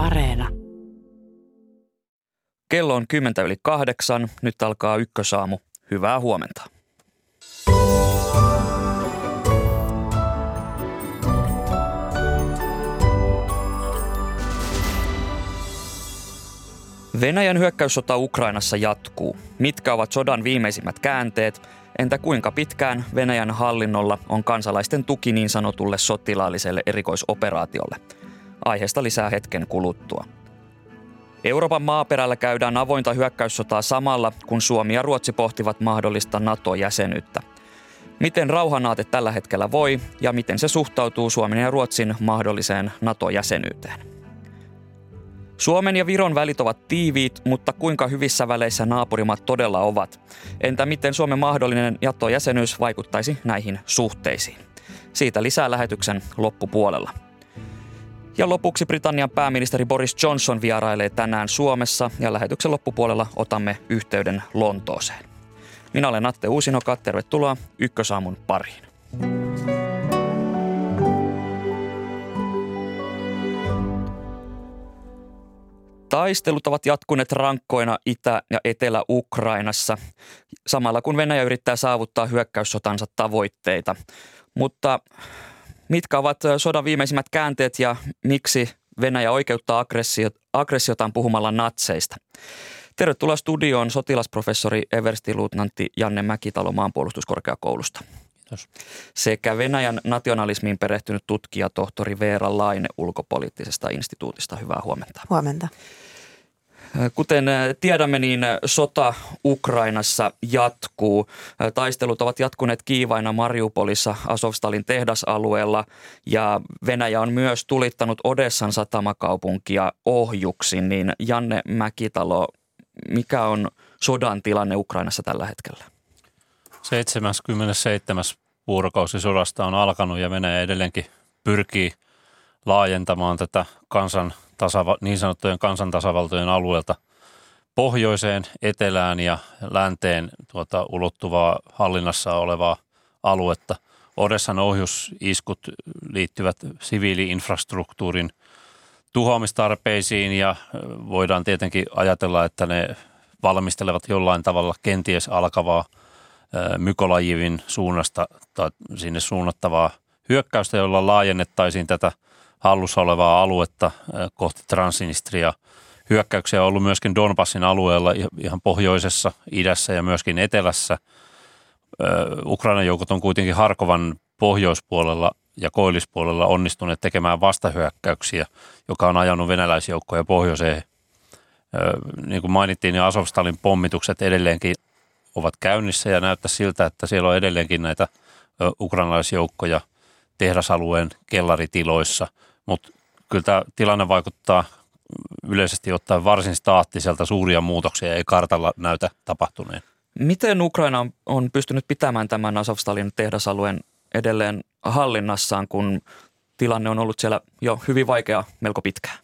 Areena. Kello on kymmentä yli kahdeksan. Nyt alkaa ykkösaamu. Hyvää huomenta. Venäjän hyökkäyssota Ukrainassa jatkuu. Mitkä ovat sodan viimeisimmät käänteet? Entä kuinka pitkään Venäjän hallinnolla on kansalaisten tuki niin sanotulle sotilaalliselle erikoisoperaatiolle? Aiheesta lisää hetken kuluttua. Euroopan maaperällä käydään avointa hyökkäyssotaa samalla, kun Suomi ja Ruotsi pohtivat mahdollista NATO-jäsenyyttä. Miten rauhanaate tällä hetkellä voi ja miten se suhtautuu Suomen ja Ruotsin mahdolliseen NATO-jäsenyyteen? Suomen ja Viron välit ovat tiiviit, mutta kuinka hyvissä väleissä naapurimat todella ovat? Entä miten Suomen mahdollinen NATO-jäsenyys vaikuttaisi näihin suhteisiin? Siitä lisää lähetyksen loppupuolella. Ja lopuksi Britannian pääministeri Boris Johnson vierailee tänään Suomessa ja lähetyksen loppupuolella otamme yhteyden Lontooseen. Minä olen Atte Uusinoka, tervetuloa Ykkösaamun pariin. Taistelut ovat jatkuneet rankkoina Itä- ja Etelä-Ukrainassa, samalla kun Venäjä yrittää saavuttaa hyökkäyssotansa tavoitteita. Mutta mitkä ovat sodan viimeisimmät käänteet ja miksi Venäjä oikeuttaa aggressiotaan puhumalla natseista? Tervetuloa studioon sotilasprofessori everstiluutnantti Janne Mäkitalo maanpuolustuskorkeakoulusta. Kiitos. Sekä Venäjän nationalismiin perehtynyt tutkija tohtori Veera Laine ulkopoliittisesta instituutista. Hyvää huomenta. Huomenta. Kuten tiedämme, niin sota Ukrainassa jatkuu. Taistelut ovat jatkuneet kiivaina Mariupolissa Asovstalin tehdasalueella ja Venäjä on myös tulittanut Odessan satamakaupunkia ohjuksi. Niin Janne Mäkitalo, mikä on sodan tilanne Ukrainassa tällä hetkellä? 77. vuorokausi sodasta on alkanut ja Venäjä edelleenkin pyrkii laajentamaan tätä kansan tasava, niin sanottujen kansantasavaltojen alueelta pohjoiseen, etelään ja länteen tuota, ulottuvaa hallinnassa olevaa aluetta. Odessan ohjusiskut liittyvät siviiliinfrastruktuurin tuhoamistarpeisiin ja voidaan tietenkin ajatella, että ne valmistelevat jollain tavalla kenties alkavaa Mykolajivin suunnasta tai sinne suunnattavaa hyökkäystä, jolla laajennettaisiin tätä – hallussa olevaa aluetta kohti Transnistria. Hyökkäyksiä on ollut myöskin Donbassin alueella ihan pohjoisessa, idässä ja myöskin etelässä. Ukrainan joukot on kuitenkin Harkovan pohjoispuolella ja koillispuolella onnistuneet tekemään vastahyökkäyksiä, joka on ajanut venäläisjoukkoja pohjoiseen. Niin kuin mainittiin, niin Asovstalin pommitukset edelleenkin ovat käynnissä ja näyttää siltä, että siellä on edelleenkin näitä ukrainalaisjoukkoja tehdasalueen kellaritiloissa – mutta kyllä tämä tilanne vaikuttaa yleisesti ottaen varsin staattiselta. Suuria muutoksia ei kartalla näytä tapahtuneen. Miten Ukraina on pystynyt pitämään tämän Azovstalin tehdasalueen edelleen hallinnassaan, kun tilanne on ollut siellä jo hyvin vaikea melko pitkään?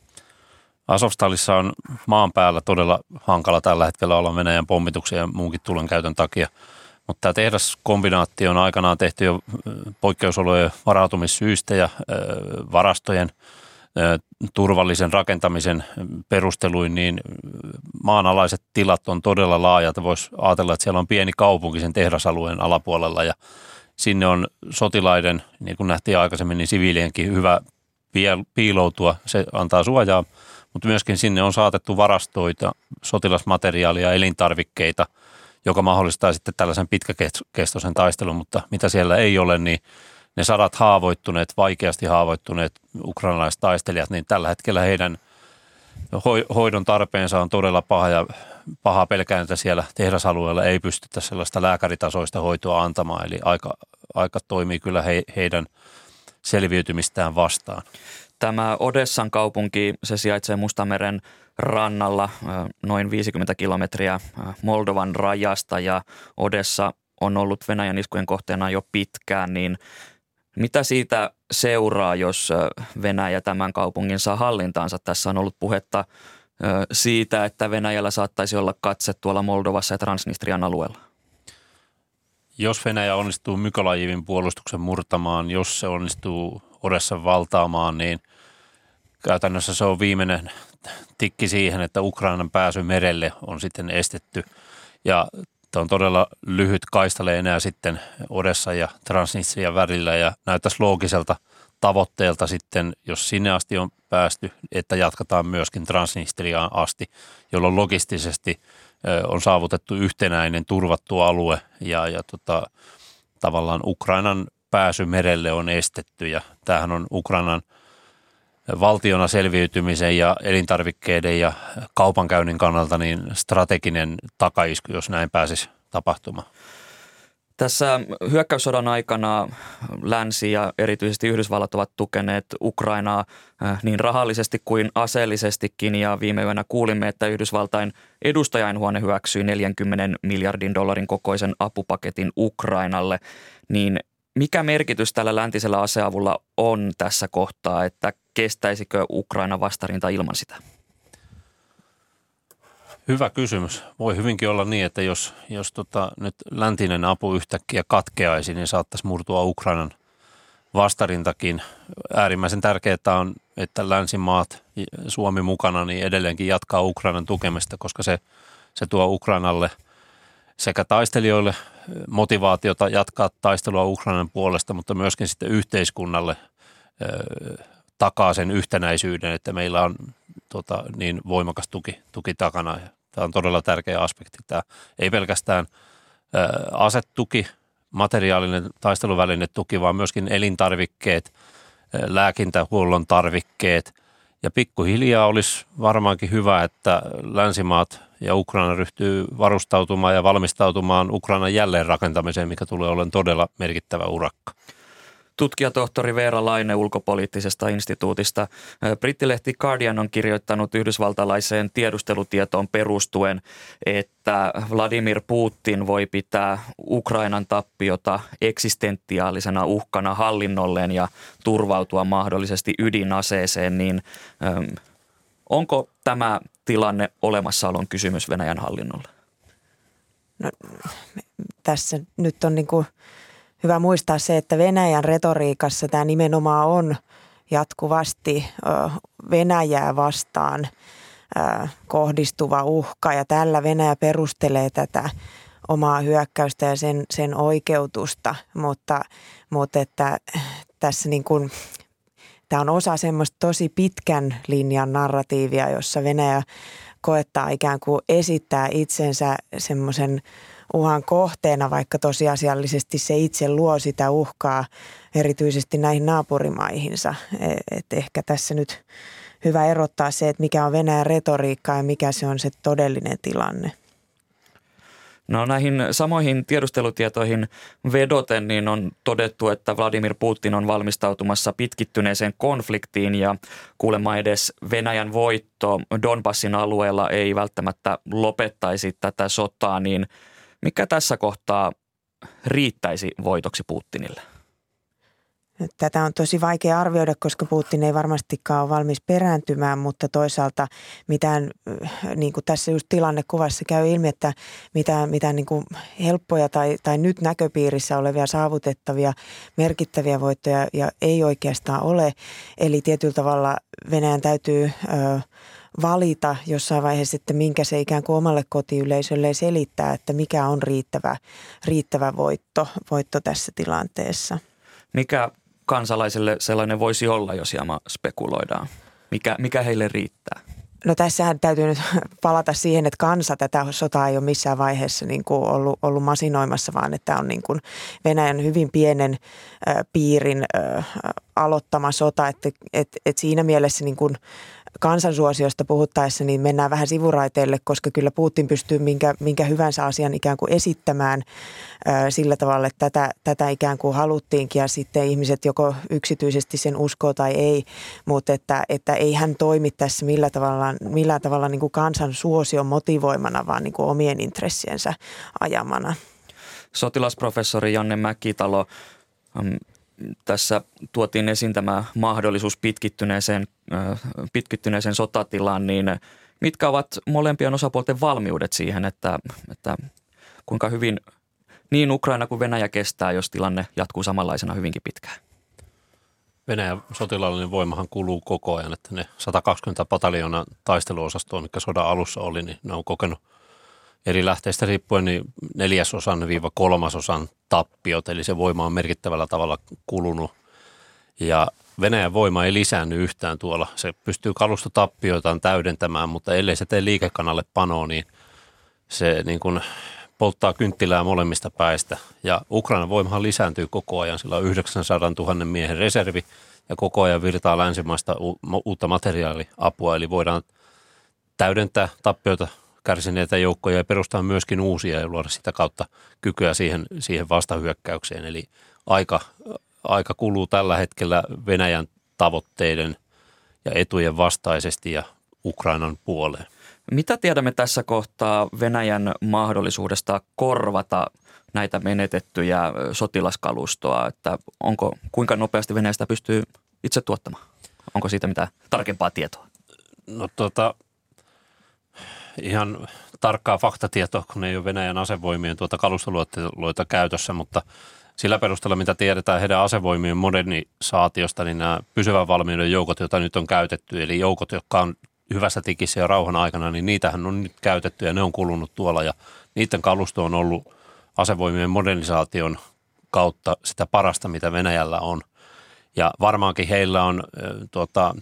Azovstalissa on maan päällä todella hankala tällä hetkellä olla Venäjän pommituksia ja muunkin tulen käytön takia. Mutta tämä tehdaskombinaatti on aikanaan tehty jo poikkeusolojen varautumissyistä ja varastojen turvallisen rakentamisen perusteluin, niin maanalaiset tilat on todella laajat. Voisi ajatella, että siellä on pieni kaupunki sen tehdasalueen alapuolella ja sinne on sotilaiden, niin kuin nähtiin aikaisemmin, niin siviilienkin hyvä piiloutua. Se antaa suojaa, mutta myöskin sinne on saatettu varastoita, sotilasmateriaalia, elintarvikkeita – joka mahdollistaa sitten tällaisen pitkäkestoisen taistelun, mutta mitä siellä ei ole, niin ne sadat haavoittuneet, vaikeasti haavoittuneet ukrainalaiset taistelijat, niin tällä hetkellä heidän hoidon tarpeensa on todella paha ja paha pelkään, että siellä tehdasalueella ei pystytä sellaista lääkäritasoista hoitoa antamaan, eli aika, aika toimii kyllä he, heidän selviytymistään vastaan. Tämä Odessan kaupunki, se sijaitsee Mustameren rannalla noin 50 kilometriä Moldovan rajasta ja Odessa on ollut Venäjän iskujen kohteena jo pitkään, niin mitä siitä seuraa, jos Venäjä tämän kaupungin saa hallintaansa? Tässä on ollut puhetta siitä, että Venäjällä saattaisi olla katse tuolla Moldovassa ja Transnistrian alueella. Jos Venäjä onnistuu Mykolajivin puolustuksen murtamaan, jos se onnistuu Odessa valtaamaan, niin – käytännössä se on viimeinen tikki siihen, että Ukrainan pääsy merelle on sitten estetty. Ja Tämä on todella lyhyt kaistale enää sitten Odessa ja Transnistrian välillä ja näyttäisi loogiselta tavoitteelta sitten, jos sinne asti on päästy, että jatketaan myöskin Transnistriaan asti, jolloin logistisesti on saavutettu yhtenäinen turvattu alue ja, ja tota, tavallaan Ukrainan pääsy merelle on estetty ja tämähän on Ukrainan valtiona selviytymisen ja elintarvikkeiden ja kaupankäynnin kannalta niin strateginen takaisku, jos näin pääsisi tapahtumaan. Tässä hyökkäyssodan aikana länsi ja erityisesti Yhdysvallat ovat tukeneet Ukrainaa äh, niin rahallisesti kuin aseellisestikin ja viime yönä kuulimme, että Yhdysvaltain edustajainhuone hyväksyi 40 miljardin dollarin kokoisen apupaketin Ukrainalle. Niin mikä merkitys tällä läntisellä aseavulla on tässä kohtaa, että kestäisikö Ukraina vastarinta ilman sitä? Hyvä kysymys. Voi hyvinkin olla niin, että jos, jos tota, nyt läntinen apu yhtäkkiä katkeaisi, niin saattaisi murtua Ukrainan vastarintakin. Äärimmäisen tärkeää on, että länsimaat, Suomi mukana, niin edelleenkin jatkaa Ukrainan tukemista, koska se, se tuo Ukrainalle sekä taistelijoille motivaatiota jatkaa taistelua Ukrainan puolesta, mutta myöskin sitten yhteiskunnalle takaa sen yhtenäisyyden, että meillä on tota, niin voimakas tuki, tuki takana. Tämä on todella tärkeä aspekti. Tämä ei pelkästään ää, asetuki, materiaalinen taisteluvälinen tuki, vaan myöskin elintarvikkeet, ää, lääkintähuollon tarvikkeet. Ja pikkuhiljaa olisi varmaankin hyvä, että länsimaat ja Ukraina ryhtyy varustautumaan ja valmistautumaan Ukrainan jälleenrakentamiseen, mikä tulee olemaan todella merkittävä urakka. Tutkijatohtori Veera Laine ulkopoliittisesta instituutista. Brittilehti Guardian on kirjoittanut yhdysvaltalaiseen tiedustelutietoon perustuen, että Vladimir Putin voi pitää Ukrainan tappiota eksistentiaalisena uhkana hallinnolleen ja turvautua mahdollisesti ydinaseeseen, niin onko tämä tilanne olemassaolon kysymys Venäjän hallinnolle? No, tässä nyt on niin kuin – hyvä muistaa se, että Venäjän retoriikassa tämä nimenomaan on jatkuvasti Venäjää vastaan kohdistuva uhka ja tällä Venäjä perustelee tätä omaa hyökkäystä ja sen, sen oikeutusta, mutta, mutta että tässä niin kuin, tämä on osa semmoista tosi pitkän linjan narratiivia, jossa Venäjä koettaa ikään kuin esittää itsensä semmoisen uhan kohteena, vaikka tosiasiallisesti se itse luo sitä uhkaa erityisesti näihin naapurimaihinsa. E, et ehkä tässä nyt hyvä erottaa se, että mikä on Venäjän retoriikka ja mikä se on se todellinen tilanne. No näihin samoihin tiedustelutietoihin vedoten niin on todettu, että Vladimir Putin on valmistautumassa pitkittyneeseen konfliktiin ja kuulemma edes Venäjän voitto Donbassin alueella ei välttämättä lopettaisi tätä sotaa, niin – mikä tässä kohtaa riittäisi voitoksi Putinille? Tätä on tosi vaikea arvioida, koska Putin ei varmastikaan ole valmis perääntymään, mutta toisaalta mitään, niin kuin tässä just tilannekuvassa käy ilmi, että mitään, mitään niin kuin helppoja tai, tai nyt näköpiirissä olevia saavutettavia merkittäviä voittoja ja ei oikeastaan ole. Eli tietyllä tavalla Venäjän täytyy ö, valita jossain vaiheessa, että minkä se ikään kuin omalle kotiyleisölle selittää, että mikä on riittävä, riittävä voitto, voitto tässä tilanteessa. Mikä kansalaiselle sellainen voisi olla, jos hieman spekuloidaan? Mikä, mikä heille riittää? No tässähän täytyy nyt palata siihen, että kansa tätä sotaa ei ole missään vaiheessa niin kuin ollut, ollut masinoimassa, vaan että on niin kuin Venäjän hyvin pienen äh, piirin äh, aloittama sota, että et, et siinä mielessä niin kuin kansansuosiosta puhuttaessa niin mennään vähän sivuraiteille, koska kyllä Putin pystyy minkä, minkä hyvänsä asian ikään kuin esittämään ää, sillä tavalla, että tätä, tätä ikään kuin haluttiinkin ja sitten ihmiset joko yksityisesti sen uskoo tai ei, mutta että, että ei hän toimi tässä millä tavalla, millään tavalla niin kuin kansan suosion motivoimana, vaan niin kuin omien intressiensä ajamana. Sotilasprofessori Janne Mäkitalo, tässä tuotiin esiin tämä mahdollisuus pitkittyneeseen, pitkittyneeseen sotatilaan, niin mitkä ovat molempien osapuolten valmiudet siihen, että, että kuinka hyvin niin Ukraina kuin Venäjä kestää, jos tilanne jatkuu samanlaisena hyvinkin pitkään? Venäjän sotilaallinen voimahan kuluu koko ajan, että ne 120 pataljoonaa taisteluosastoa, mikä sodan alussa oli, niin ne on kokenut eri lähteistä riippuen niin neljäsosan viiva kolmasosan tappiot, eli se voima on merkittävällä tavalla kulunut. Ja Venäjän voima ei lisäänny yhtään tuolla. Se pystyy kalustotappioitaan täydentämään, mutta ellei se tee liikekanalle panoa, niin se niin kuin polttaa kynttilää molemmista päistä. Ja Ukrainan voimahan lisääntyy koko ajan, sillä on 900 000 miehen reservi ja koko ajan virtaa länsimaista uutta materiaaliapua, eli voidaan täydentää tappioita kärsineitä joukkoja ja perustaa myöskin uusia ja luoda sitä kautta kykyä siihen, siihen vastahyökkäykseen. Eli aika, aika kuluu tällä hetkellä Venäjän tavoitteiden ja etujen vastaisesti ja Ukrainan puoleen. Mitä tiedämme tässä kohtaa Venäjän mahdollisuudesta korvata näitä menetettyjä sotilaskalustoa, että onko, kuinka nopeasti Venäjästä pystyy itse tuottamaan? Onko siitä mitään tarkempaa tietoa? No tota, ihan tarkkaa faktatietoa, kun ei ole Venäjän asevoimien tuota kalustoluetteloita käytössä, mutta sillä perusteella, mitä tiedetään heidän asevoimien modernisaatiosta, niin nämä pysyvän valmiuden joukot, joita nyt on käytetty, eli joukot, jotka on hyvässä tikissä ja rauhan aikana, niin niitähän on nyt käytetty ja ne on kulunut tuolla ja niiden kalusto on ollut asevoimien modernisaation kautta sitä parasta, mitä Venäjällä on. Ja varmaankin heillä on tuota,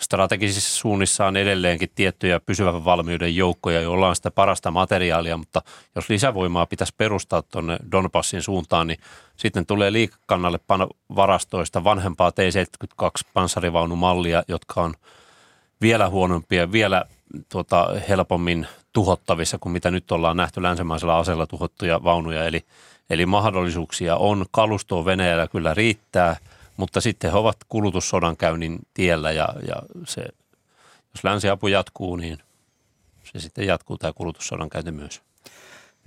strategisissa suunnissaan edelleenkin tiettyjä pysyvän valmiuden joukkoja, joilla on sitä parasta materiaalia, mutta jos lisävoimaa pitäisi perustaa tuonne Donbassin suuntaan, niin sitten tulee liikakannalle varastoista vanhempaa T-72 panssarivaunumallia, jotka on vielä huonompia, vielä tuota, helpommin tuhottavissa kuin mitä nyt ollaan nähty länsimaisella aseella tuhottuja vaunuja. Eli, eli mahdollisuuksia on. Kalustoa Venäjällä kyllä riittää – mutta sitten he ovat kulutussodan käynnin tiellä ja, ja se, jos länsiapu jatkuu, niin se sitten jatkuu tämä kulutussodan käynti myös.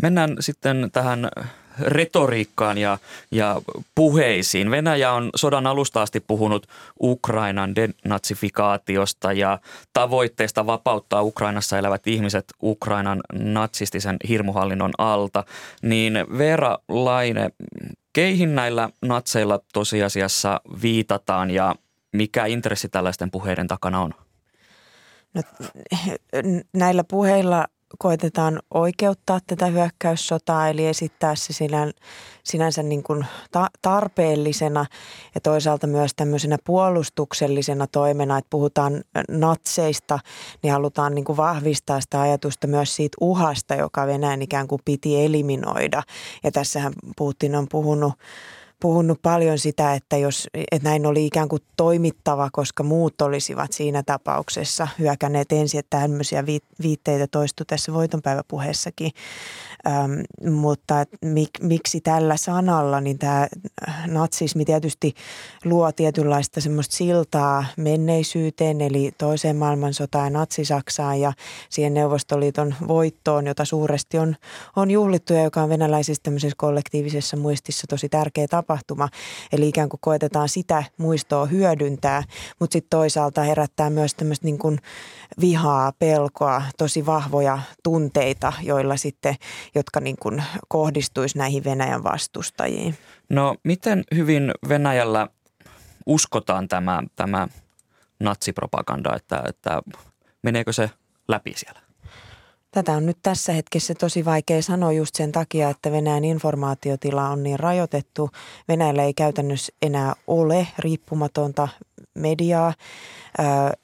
Mennään sitten tähän retoriikkaan ja, ja puheisiin. Venäjä on sodan alusta asti puhunut Ukrainan denatsifikaatiosta ja tavoitteesta vapauttaa Ukrainassa elävät ihmiset Ukrainan natsistisen hirmuhallinnon alta. Niin Veera Laine, keihin näillä natseilla tosiasiassa viitataan ja mikä intressi tällaisten puheiden takana on? No, näillä puheilla koetetaan oikeuttaa tätä hyökkäyssotaa, eli esittää se sinänsä, niin kuin ta- tarpeellisena ja toisaalta myös tämmöisenä puolustuksellisena toimena, että puhutaan natseista, niin halutaan niin kuin vahvistaa sitä ajatusta myös siitä uhasta, joka Venäjän ikään kuin piti eliminoida. Ja tässähän Putin on puhunut puhunut paljon sitä, että, jos, että näin oli ikään kuin toimittava, koska muut olisivat siinä tapauksessa hyökänneet ensin, että tämmöisiä viitteitä toistui tässä voitonpäiväpuheessakin. Ähm, mutta mik, miksi tällä sanalla, niin tämä natsismi tietysti luo tietynlaista semmoista siltaa menneisyyteen, eli toiseen maailmansotaan ja natsisaksaan ja siihen Neuvostoliiton voittoon, jota suuresti on, on juhlittu ja joka on venäläisissä tämmöisessä kollektiivisessa muistissa tosi tärkeä tapahtuma. Eli ikään kuin koetetaan sitä muistoa hyödyntää, mutta sitten toisaalta herättää myös tämmöistä niin kuin vihaa, pelkoa, tosi vahvoja tunteita, joilla sitten, jotka niin kuin kohdistuisi näihin Venäjän vastustajiin. No miten hyvin Venäjällä uskotaan tämä, tämä natsipropaganda, että, että meneekö se läpi siellä? Tätä on nyt tässä hetkessä tosi vaikea sanoa just sen takia, että Venäjän informaatiotila on niin rajoitettu. Venäjällä ei käytännössä enää ole riippumatonta mediaa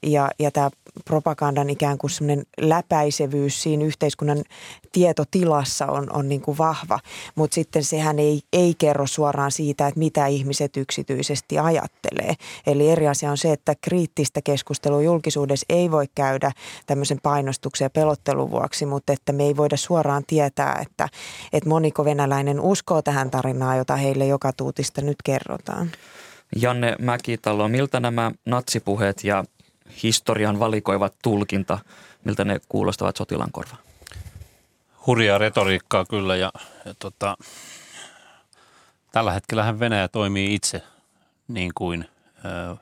ja, ja tämä propagandan ikään kuin semmoinen läpäisevyys siinä yhteiskunnan tietotilassa on, on niin kuin vahva, mutta sitten sehän ei, ei kerro suoraan siitä, että mitä ihmiset yksityisesti ajattelee. Eli eri asia on se, että kriittistä keskustelua julkisuudessa ei voi käydä tämmöisen painostuksen ja pelottelun vuoksi, mutta että me ei voida suoraan tietää, että, että moniko venäläinen uskoo tähän tarinaan, jota heille joka tuutista nyt kerrotaan. Janne Mäkitalo, miltä nämä natsipuheet ja historian valikoivat tulkinta, miltä ne kuulostavat sotilaan korvaan? Hurjaa retoriikkaa kyllä ja, ja tota, tällä hetkellä Venäjä toimii itse niin kuin ö,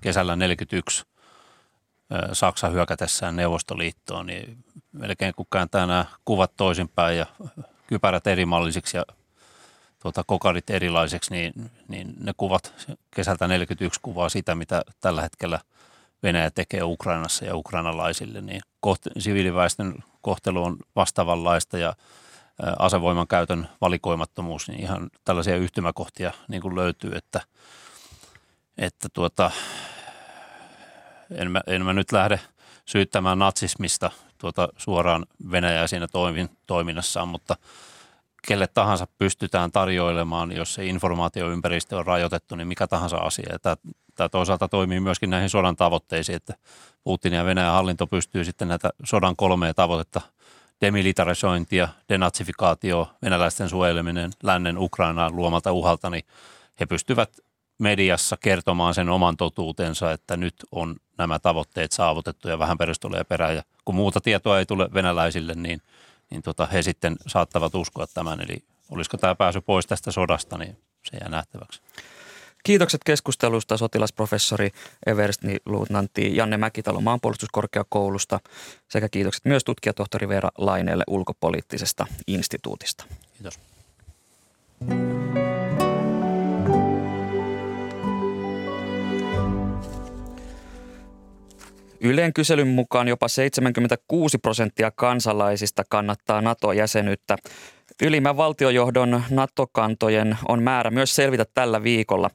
kesällä 41 ö, Saksa hyökätessään Neuvostoliittoon, niin melkein kun kääntää nämä kuvat toisinpäin ja kypärät erimallisiksi ja tuota, kokarit erilaiseksi, niin, niin ne kuvat kesältä 41 kuvaa sitä, mitä tällä hetkellä Venäjä tekee Ukrainassa ja ukrainalaisille, niin koht, siviiliväestön kohtelu on vastaavanlaista ja asevoiman käytön valikoimattomuus, niin ihan tällaisia yhtymäkohtia niin kuin löytyy, että, että tuota, en, mä, en mä nyt lähde syyttämään natsismista tuota suoraan Venäjää siinä toimin, toiminnassaan, mutta kelle tahansa pystytään tarjoilemaan, jos se informaatioympäristö on rajoitettu, niin mikä tahansa asia. Tämä, tämä toisaalta toimii myöskin näihin sodan tavoitteisiin, että Putin ja Venäjän hallinto pystyy sitten näitä sodan kolmea tavoitetta – demilitarisointia, denatsifikaatio, venäläisten suojeleminen lännen Ukrainaan luomalta uhalta, niin he pystyvät mediassa kertomaan sen oman totuutensa, että nyt on nämä tavoitteet saavutettu ja vähän perusteluja perään. Ja kun muuta tietoa ei tule venäläisille, niin, niin tota, he sitten saattavat uskoa tämän. Eli olisiko tämä pääsy pois tästä sodasta, niin se jää nähtäväksi. Kiitokset keskustelusta sotilasprofessori Eversti luutnantti Janne Mäkitalo maanpuolustuskorkeakoulusta sekä kiitokset myös tutkijatohtori Veera Laineelle ulkopoliittisesta instituutista. Kiitos. Yleen kyselyn mukaan jopa 76 prosenttia kansalaisista kannattaa NATO-jäsenyyttä. Ylimmän valtiojohdon NATO-kantojen on määrä myös selvitä tällä viikolla.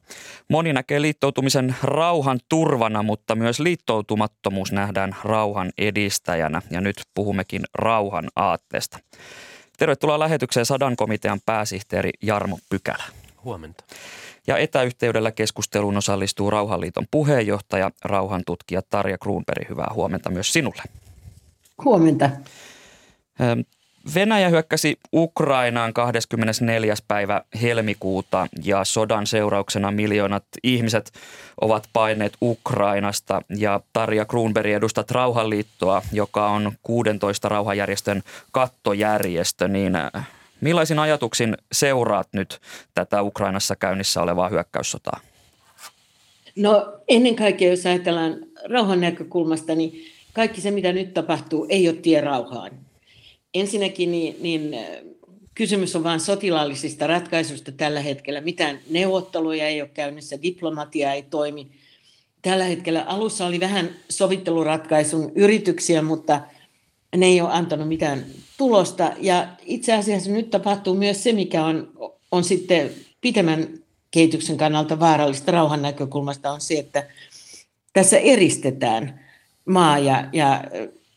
Moni näkee liittoutumisen rauhan turvana, mutta myös liittoutumattomuus nähdään rauhan edistäjänä. Ja nyt puhummekin rauhan aatteesta. Tervetuloa lähetykseen Sadan komitean pääsihteeri Jarmo Pykälä. Huomenta. Ja etäyhteydellä keskusteluun osallistuu Rauhanliiton puheenjohtaja, rauhantutkija Tarja Kruunberg. Hyvää huomenta myös sinulle. Huomenta. Venäjä hyökkäsi Ukrainaan 24. päivä helmikuuta ja sodan seurauksena miljoonat ihmiset ovat paineet Ukrainasta. Ja Tarja Kruunberg edustat Rauhanliittoa, joka on 16 rauhanjärjestön kattojärjestö. Niin millaisin ajatuksin seuraat nyt tätä Ukrainassa käynnissä olevaa hyökkäyssotaa? No ennen kaikkea, jos ajatellaan rauhan näkökulmasta, niin kaikki se, mitä nyt tapahtuu, ei ole tie rauhaan Ensinnäkin niin, niin kysymys on vain sotilaallisista ratkaisuista tällä hetkellä. Mitään neuvotteluja ei ole käynnissä, diplomatia ei toimi. Tällä hetkellä alussa oli vähän sovitteluratkaisun yrityksiä, mutta ne ei ole antanut mitään tulosta. Ja itse asiassa nyt tapahtuu myös se, mikä on, on sitten pitemmän kehityksen kannalta vaarallista rauhan näkökulmasta, on se, että tässä eristetään maa ja, ja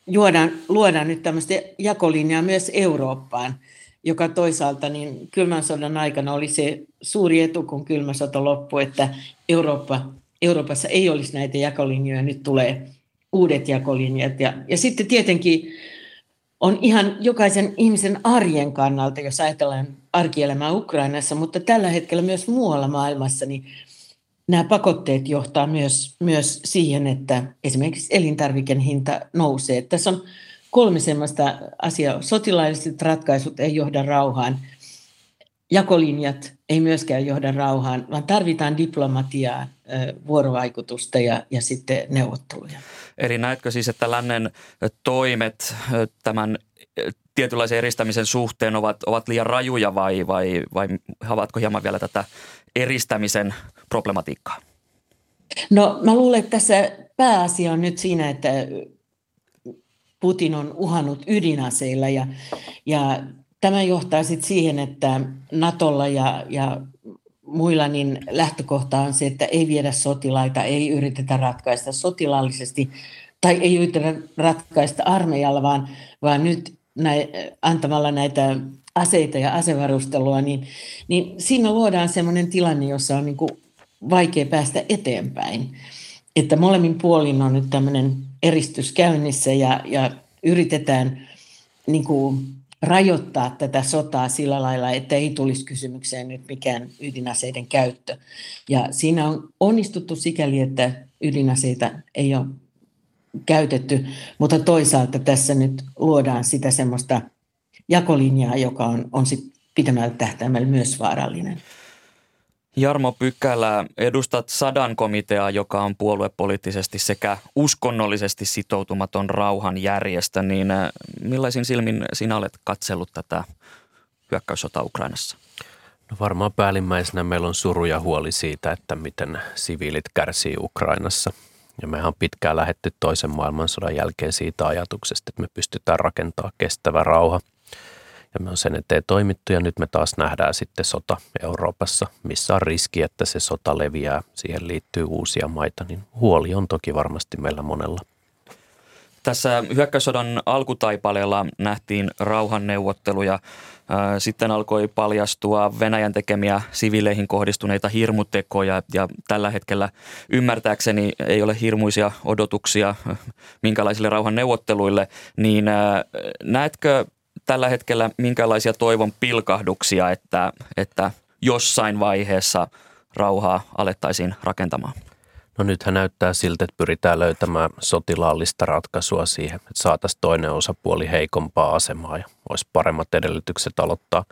juodaan, luodaan nyt tämmöistä jakolinjaa myös Eurooppaan, joka toisaalta niin kylmän sodan aikana oli se suuri etu, kun kylmä sota loppui, että Eurooppa, Euroopassa ei olisi näitä jakolinjoja, nyt tulee uudet jakolinjat. Ja, ja sitten tietenkin on ihan jokaisen ihmisen arjen kannalta, jos ajatellaan arkielämää Ukrainassa, mutta tällä hetkellä myös muualla maailmassa, niin nämä pakotteet johtaa myös, myös siihen, että esimerkiksi elintarviken hinta nousee. Tässä on kolme sellaista asiaa. Sotilaalliset ratkaisut ei johda rauhaan. Jakolinjat ei myöskään johda rauhaan, vaan tarvitaan diplomatiaa, vuorovaikutusta ja, ja sitten neuvotteluja. Eli näetkö siis, että lännen toimet tämän tietynlaisen eristämisen suhteen ovat, ovat liian rajuja vai, vai, vai havaatko hieman vielä tätä eristämisen problematiikkaa? No mä luulen, että tässä pääasia on nyt siinä, että Putin on uhannut ydinaseilla ja, ja tämä johtaa sitten siihen, että Natolla ja, ja muilla niin lähtökohta on se, että ei viedä sotilaita, ei yritetä ratkaista sotilaallisesti tai ei yritetä ratkaista armeijalla, vaan, vaan nyt näin, antamalla näitä aseita ja asevarustelua, niin, niin siinä luodaan sellainen tilanne, jossa on niin kuin vaikea päästä eteenpäin. Että molemmin puolin on nyt tämmöinen eristys käynnissä ja, ja yritetään niin kuin rajoittaa tätä sotaa sillä lailla, että ei tulisi kysymykseen nyt mikään ydinaseiden käyttö. Ja siinä on onnistuttu sikäli, että ydinaseita ei ole käytetty, mutta toisaalta tässä nyt luodaan sitä semmoista jakolinjaa, joka on, on sit pitemmällä tähtäimellä myös vaarallinen. Jarmo Pykälä, edustat Sadan komiteaa, joka on puoluepoliittisesti sekä uskonnollisesti sitoutumaton rauhanjärjestö, niin millaisin silmin sinä olet katsellut tätä hyökkäyssotaa Ukrainassa? No varmaan päällimmäisenä meillä on suru ja huoli siitä, että miten siviilit kärsii Ukrainassa. Ja mehän on pitkään lähetty toisen maailmansodan jälkeen siitä ajatuksesta, että me pystytään rakentamaan kestävä rauha. Ja me on sen eteen toimittu ja nyt me taas nähdään sitten sota Euroopassa, missä on riski, että se sota leviää. Siihen liittyy uusia maita, niin huoli on toki varmasti meillä monella. Tässä hyökkäyssodan alkutaipaleella nähtiin rauhanneuvotteluja. Sitten alkoi paljastua Venäjän tekemiä siviileihin kohdistuneita hirmutekoja ja tällä hetkellä ymmärtääkseni ei ole hirmuisia odotuksia minkälaisille rauhanneuvotteluille. Niin näetkö tällä hetkellä minkälaisia toivon pilkahduksia, että, että jossain vaiheessa rauhaa alettaisiin rakentamaan? No nythän näyttää siltä, että pyritään löytämään sotilaallista ratkaisua siihen, että saataisiin toinen osapuoli heikompaa asemaa ja olisi paremmat edellytykset aloittaa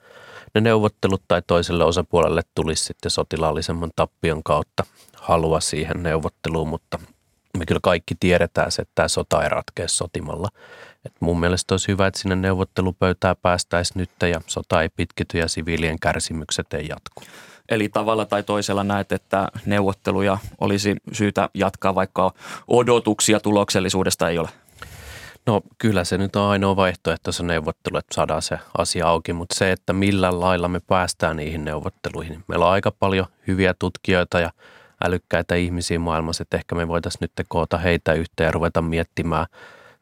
ne neuvottelut tai toiselle osapuolelle tulisi sitten sotilaallisemman tappion kautta halua siihen neuvotteluun, mutta me kyllä kaikki tiedetään se, että tämä sota ei ratkea sotimalla. Et mun mielestä olisi hyvä, että sinne neuvottelupöytään päästäisiin nyt ja sota ei pitkity ja siviilien kärsimykset ei jatku. Eli tavalla tai toisella näet, että neuvotteluja olisi syytä jatkaa, vaikka odotuksia tuloksellisuudesta ei ole? No kyllä se nyt on ainoa vaihtoehto se neuvottelu, että saadaan se asia auki, mutta se, että millä lailla me päästään niihin neuvotteluihin. Meillä on aika paljon hyviä tutkijoita ja älykkäitä ihmisiä maailmassa, että ehkä me voitaisiin nyt koota heitä yhteen ja ruveta miettimään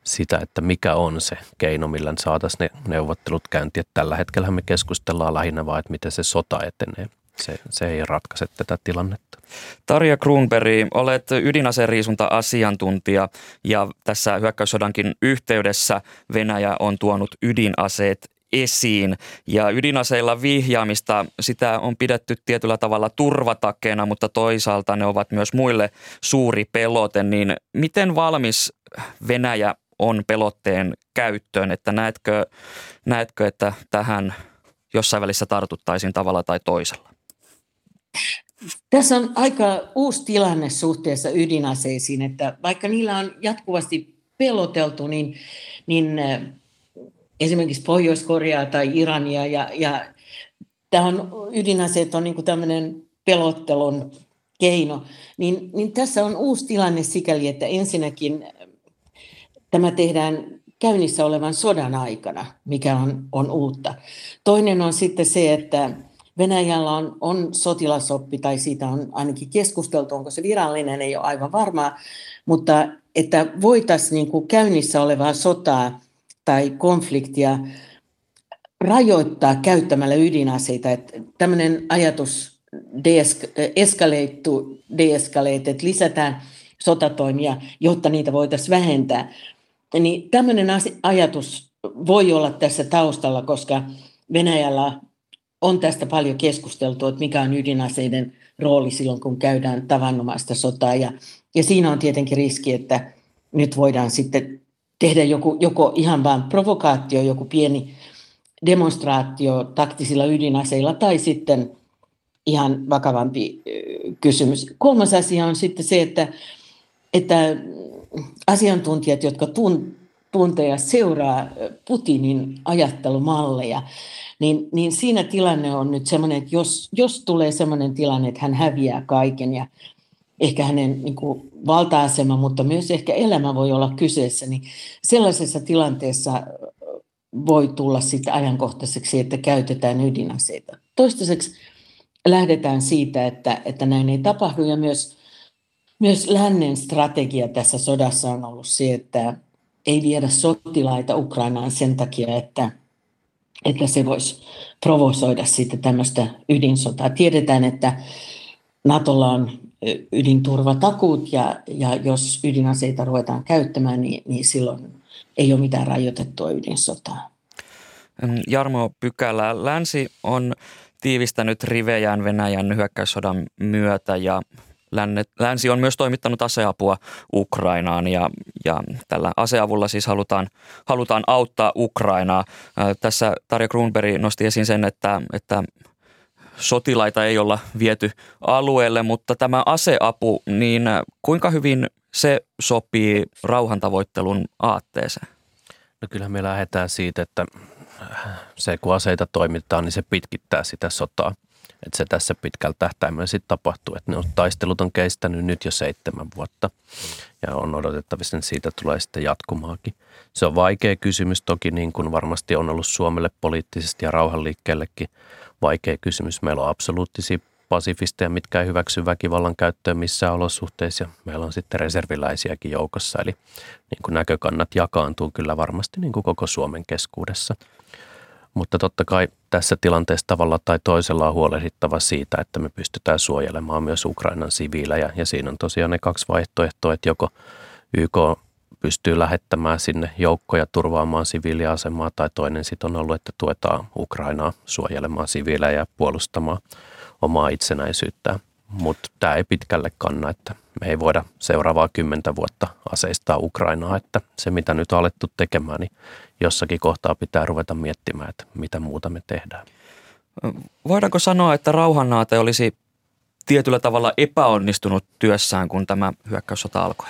sitä, että mikä on se keino, millä saataisiin ne neuvottelut käyntiin. Että tällä hetkellä me keskustellaan lähinnä vain, että miten se sota etenee se, se ei ratkaise tätä tilannetta. Tarja Kruunberg, olet ydinaseriisunta-asiantuntija ja tässä hyökkäyssodankin yhteydessä Venäjä on tuonut ydinaseet esiin. Ja ydinaseilla vihjaamista, sitä on pidetty tietyllä tavalla turvatakeena, mutta toisaalta ne ovat myös muille suuri pelote. Niin miten valmis Venäjä on pelotteen käyttöön, että näetkö, näetkö että tähän jossain välissä tartuttaisiin tavalla tai toisella? Tässä on aika uusi tilanne suhteessa ydinaseisiin, että vaikka niillä on jatkuvasti peloteltu, niin, niin äh, esimerkiksi Pohjois-Koreaa tai Irania ja, ja tähän ydinaseet on niin tämmöinen pelottelun keino, niin, niin tässä on uusi tilanne sikäli, että ensinnäkin tämä tehdään käynnissä olevan sodan aikana, mikä on, on uutta. Toinen on sitten se, että Venäjällä on, on sotilasoppi, tai siitä on ainakin keskusteltu, onko se virallinen, ei ole aivan varmaa, mutta että voitaisiin niin kuin käynnissä olevaa sotaa tai konfliktia rajoittaa käyttämällä ydinaseita. Että tämmöinen ajatus escalate to de-escalate, että lisätään sotatoimia, jotta niitä voitaisiin vähentää. Niin tämmöinen ajatus voi olla tässä taustalla, koska Venäjällä on tästä paljon keskusteltu, että mikä on ydinaseiden rooli silloin, kun käydään tavanomaista sotaa. Ja, ja siinä on tietenkin riski, että nyt voidaan sitten tehdä joku, joko ihan vain provokaatio, joku pieni demonstraatio taktisilla ydinaseilla tai sitten ihan vakavampi kysymys. Kolmas asia on sitten se, että, että asiantuntijat, jotka tun, tuntee ja seuraa Putinin ajattelumalleja, niin, niin siinä tilanne on nyt sellainen, että jos, jos tulee sellainen tilanne, että hän häviää kaiken ja ehkä hänen niin kuin, valta-asema, mutta myös ehkä elämä voi olla kyseessä, niin sellaisessa tilanteessa voi tulla sitten ajankohtaiseksi, että käytetään ydinaseita. Toistaiseksi lähdetään siitä, että, että näin ei tapahdu ja myös, myös lännen strategia tässä sodassa on ollut se, että ei viedä sotilaita Ukrainaan sen takia, että että se voisi provosoida sitten tämmöistä ydinsotaa. Tiedetään, että Natolla on ydinturvatakuut ja, ja jos ydinaseita ruvetaan käyttämään, niin, niin silloin ei ole mitään rajoitettua ydinsotaa. Jarmo Pykälä, länsi on tiivistänyt rivejään Venäjän hyökkäyssodan myötä ja länsi on myös toimittanut aseapua Ukrainaan ja, ja tällä aseavulla siis halutaan, halutaan auttaa Ukrainaa. Tässä Tarja Grunberg nosti esiin sen, että, että sotilaita ei olla viety alueelle, mutta tämä aseapu, niin kuinka hyvin se sopii rauhantavoittelun aatteeseen? No kyllä me lähdetään siitä, että se kun aseita toimitetaan, niin se pitkittää sitä sotaa. Että se tässä pitkällä tähtäimellä sitten tapahtuu. Että ne on, taistelut on kestänyt nyt jo seitsemän vuotta ja on odotettavissa, että siitä tulee sitten jatkumaakin. Se on vaikea kysymys toki niin kuin varmasti on ollut Suomelle poliittisesti ja rauhanliikkeellekin vaikea kysymys. Meillä on absoluuttisia pasifisteja, mitkä ei hyväksy väkivallan käyttöä missään olosuhteissa. Ja meillä on sitten reserviläisiäkin joukossa, eli niin kuin näkökannat jakaantuu kyllä varmasti niin kuin koko Suomen keskuudessa. Mutta totta kai tässä tilanteessa tavalla tai toisella on huolehdittava siitä, että me pystytään suojelemaan myös Ukrainan siviilejä. Ja siinä on tosiaan ne kaksi vaihtoehtoa, että joko YK pystyy lähettämään sinne joukkoja turvaamaan siviiliasemaa tai toinen sitten on ollut, että tuetaan Ukrainaa suojelemaan siviilejä ja puolustamaan omaa itsenäisyyttään. Mutta tämä ei pitkälle kanna, että me ei voida seuraavaa kymmentä vuotta aseistaa Ukrainaa, että se mitä nyt on alettu tekemään, niin jossakin kohtaa pitää ruveta miettimään, että mitä muuta me tehdään. Voidaanko sanoa, että rauhannaate olisi tietyllä tavalla epäonnistunut työssään, kun tämä hyökkäyssota alkoi?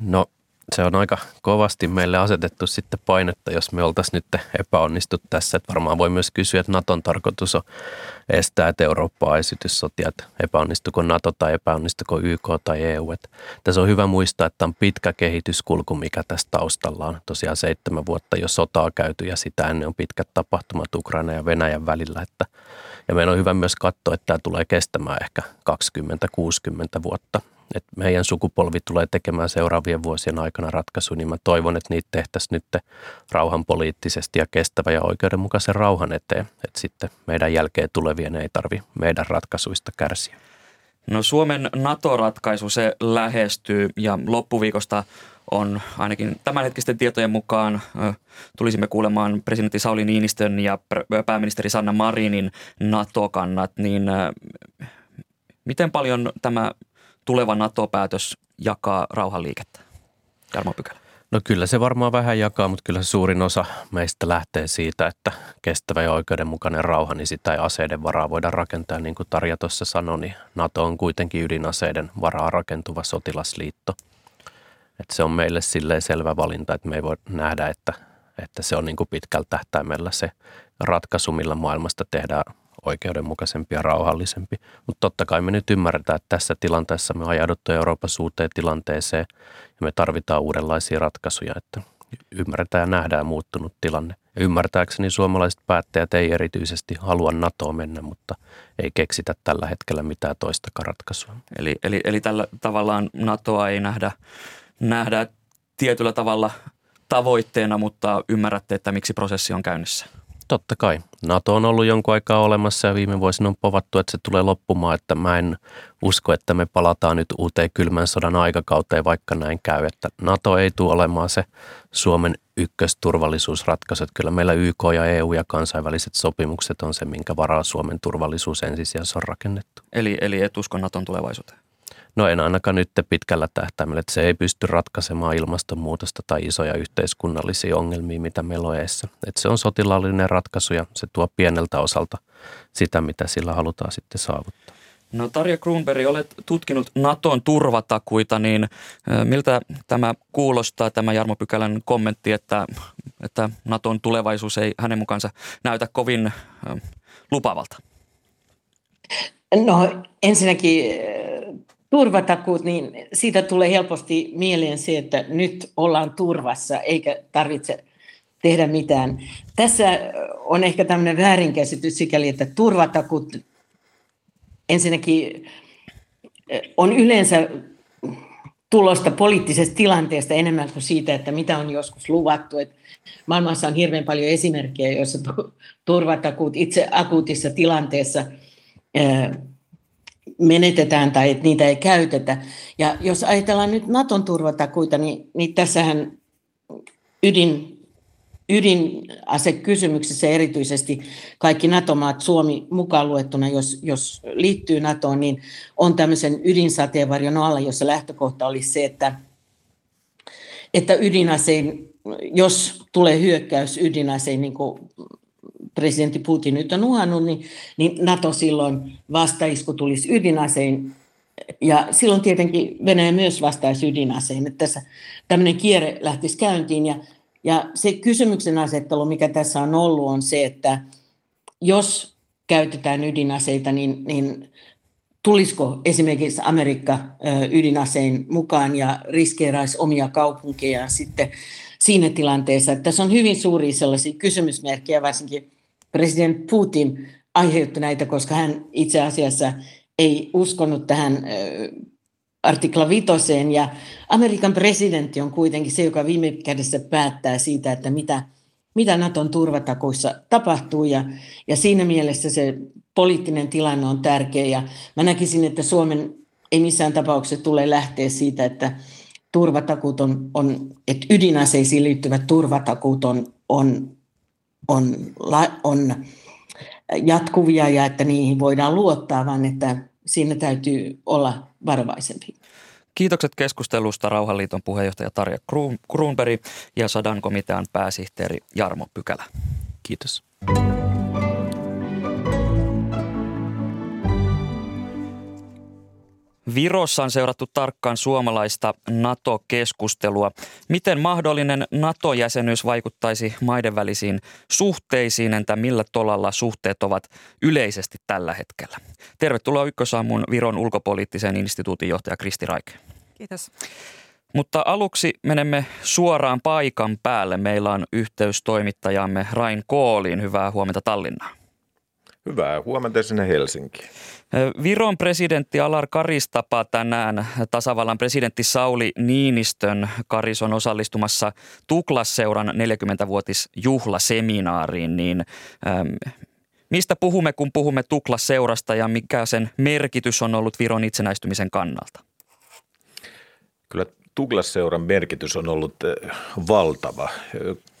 No se on aika kovasti meille asetettu sitten painetta, jos me oltaisiin nyt epäonnistut tässä. Että varmaan voi myös kysyä, että Naton tarkoitus on estää, että Eurooppaa esityssotia, että epäonnistuko Nato tai epäonnistuko YK tai EU. Että tässä on hyvä muistaa, että on pitkä kehityskulku, mikä tässä taustalla on. Tosiaan seitsemän vuotta jo sotaa käyty ja sitä ennen on pitkät tapahtumat Ukraina ja Venäjän välillä. Että, ja meidän on hyvä myös katsoa, että tämä tulee kestämään ehkä 20-60 vuotta että meidän sukupolvi tulee tekemään seuraavien vuosien aikana ratkaisu, niin mä toivon, että niitä tehtäisiin nyt rauhan poliittisesti ja kestävä ja oikeudenmukaisen rauhan eteen. Että sitten meidän jälkeen tulevien ei tarvi meidän ratkaisuista kärsiä. No Suomen NATO-ratkaisu se lähestyy ja loppuviikosta on ainakin tämänhetkisten tietojen mukaan tulisimme kuulemaan presidentti Sauli Niinistön ja pääministeri Sanna Marinin NATO-kannat, niin miten paljon tämä tuleva NATO-päätös jakaa rauhanliikettä? Jarmo Pykälä. No kyllä se varmaan vähän jakaa, mutta kyllä suurin osa meistä lähtee siitä, että kestävä ja oikeudenmukainen rauha, niin sitä ei aseiden varaa voida rakentaa. Niin kuin Tarja tuossa sanoi, niin NATO on kuitenkin ydinaseiden varaa rakentuva sotilasliitto. Että se on meille silleen selvä valinta, että me ei voi nähdä, että, että se on niin kuin pitkällä tähtäimellä se ratkaisu, millä maailmasta tehdään oikeudenmukaisempi ja rauhallisempi. Mutta totta kai me nyt ymmärretään, että tässä tilanteessa me ajauduttu Euroopassa uuteen tilanteeseen ja me tarvitaan uudenlaisia ratkaisuja, että ymmärretään ja nähdään muuttunut tilanne. Ja ymmärtääkseni suomalaiset päättäjät ei erityisesti halua NATOa mennä, mutta ei keksitä tällä hetkellä mitään toista ratkaisua. Eli, eli, eli tällä tavallaan NATOa ei nähdä, nähdä tietyllä tavalla tavoitteena, mutta ymmärrätte, että miksi prosessi on käynnissä. Totta kai. NATO on ollut jonkun aikaa olemassa ja viime vuosina on povattu, että se tulee loppumaan, että mä en usko, että me palataan nyt uuteen kylmän sodan aikakauteen, vaikka näin käy. Että NATO ei tule olemaan se Suomen ykkösturvallisuusratkaisu. Että kyllä meillä YK ja EU ja kansainväliset sopimukset on se, minkä varaa Suomen turvallisuus ensisijaisesti on rakennettu. Eli, eli et usko Naton tulevaisuuteen? No en ainakaan nyt pitkällä tähtäimellä, että se ei pysty ratkaisemaan ilmastonmuutosta tai isoja yhteiskunnallisia ongelmia, mitä meillä on eessä. Että se on sotilaallinen ratkaisu ja se tuo pieneltä osalta sitä, mitä sillä halutaan sitten saavuttaa. No Tarja Kruunberg, olet tutkinut Naton turvatakuita, niin miltä tämä kuulostaa, tämä Jarmo Pykälän kommentti, että, että Naton tulevaisuus ei hänen mukaansa näytä kovin lupavalta? No ensinnäkin turvatakuut, niin siitä tulee helposti mieleen se, että nyt ollaan turvassa eikä tarvitse tehdä mitään. Tässä on ehkä tämmöinen väärinkäsitys sikäli, että turvatakuut ensinnäkin eh, on yleensä tulosta poliittisesta tilanteesta enemmän kuin siitä, että mitä on joskus luvattu. Et maailmassa on hirveän paljon esimerkkejä, joissa turvatakuut itse akuutissa tilanteessa eh, menetetään tai että niitä ei käytetä. Ja jos ajatellaan nyt Naton turvatakuita, niin, niin tässähän ydin, ydinasekysymyksessä erityisesti kaikki NATO-maat, Suomi mukaan luettuna, jos, jos liittyy NATOon, niin on tämmöisen ydinsateenvarjon alla, jossa lähtökohta olisi se, että, että ydinasein, jos tulee hyökkäys ydinasein, niin kuin presidentti Putin nyt on uhannut, niin, niin NATO silloin vastaisku tulisi ydinasein. Ja silloin tietenkin Venäjä myös vastaisi ydinasein, että tässä tämmöinen kierre lähtisi käyntiin. Ja, ja se kysymyksen asettelu, mikä tässä on ollut, on se, että jos käytetään ydinaseita, niin, niin tulisiko esimerkiksi Amerikka ydinasein mukaan ja riskeeraisi omia kaupunkeja sitten siinä tilanteessa. Että tässä on hyvin suuria sellaisia kysymysmerkkejä, varsinkin presidentti Putin aiheutti näitä, koska hän itse asiassa ei uskonut tähän artikla vitoseen ja Amerikan presidentti on kuitenkin se, joka viime kädessä päättää siitä, että mitä, mitä Naton turvatakuissa tapahtuu. Ja, ja siinä mielessä se poliittinen tilanne on tärkeä. Ja mä näkisin, että Suomen ei missään tapauksessa tule lähteä siitä, että turvatakuut on, on että ydinaseisiin liittyvät turvatakuut on, on, on, on, jatkuvia ja että niihin voidaan luottaa, vaan että siinä täytyy olla varovaisempi. Kiitokset keskustelusta Rauhanliiton puheenjohtaja Tarja Kruunberg ja Sadan komitean pääsihteeri Jarmo Pykälä. Kiitos. Virossa on seurattu tarkkaan suomalaista NATO-keskustelua. Miten mahdollinen NATO-jäsenyys vaikuttaisi maiden välisiin suhteisiin, entä millä tolalla suhteet ovat yleisesti tällä hetkellä? Tervetuloa Ykkösaamun Viron ulkopoliittisen instituutin johtaja Kristi Raike. Kiitos. Mutta aluksi menemme suoraan paikan päälle. Meillä on yhteys toimittajamme Rain Kooliin. Hyvää huomenta Tallinnaan. Hyvää huomenta sinne Helsinkiin. Viron presidentti Alar Karis tapaa tänään tasavallan presidentti Sauli Niinistön. Karis on osallistumassa Tuklasseuran 40-vuotisjuhlaseminaariin, niin ähm, mistä puhumme, kun puhumme Tuklasseurasta ja mikä sen merkitys on ollut Viron itsenäistymisen kannalta? Kyllä Tuklasseuran merkitys on ollut valtava.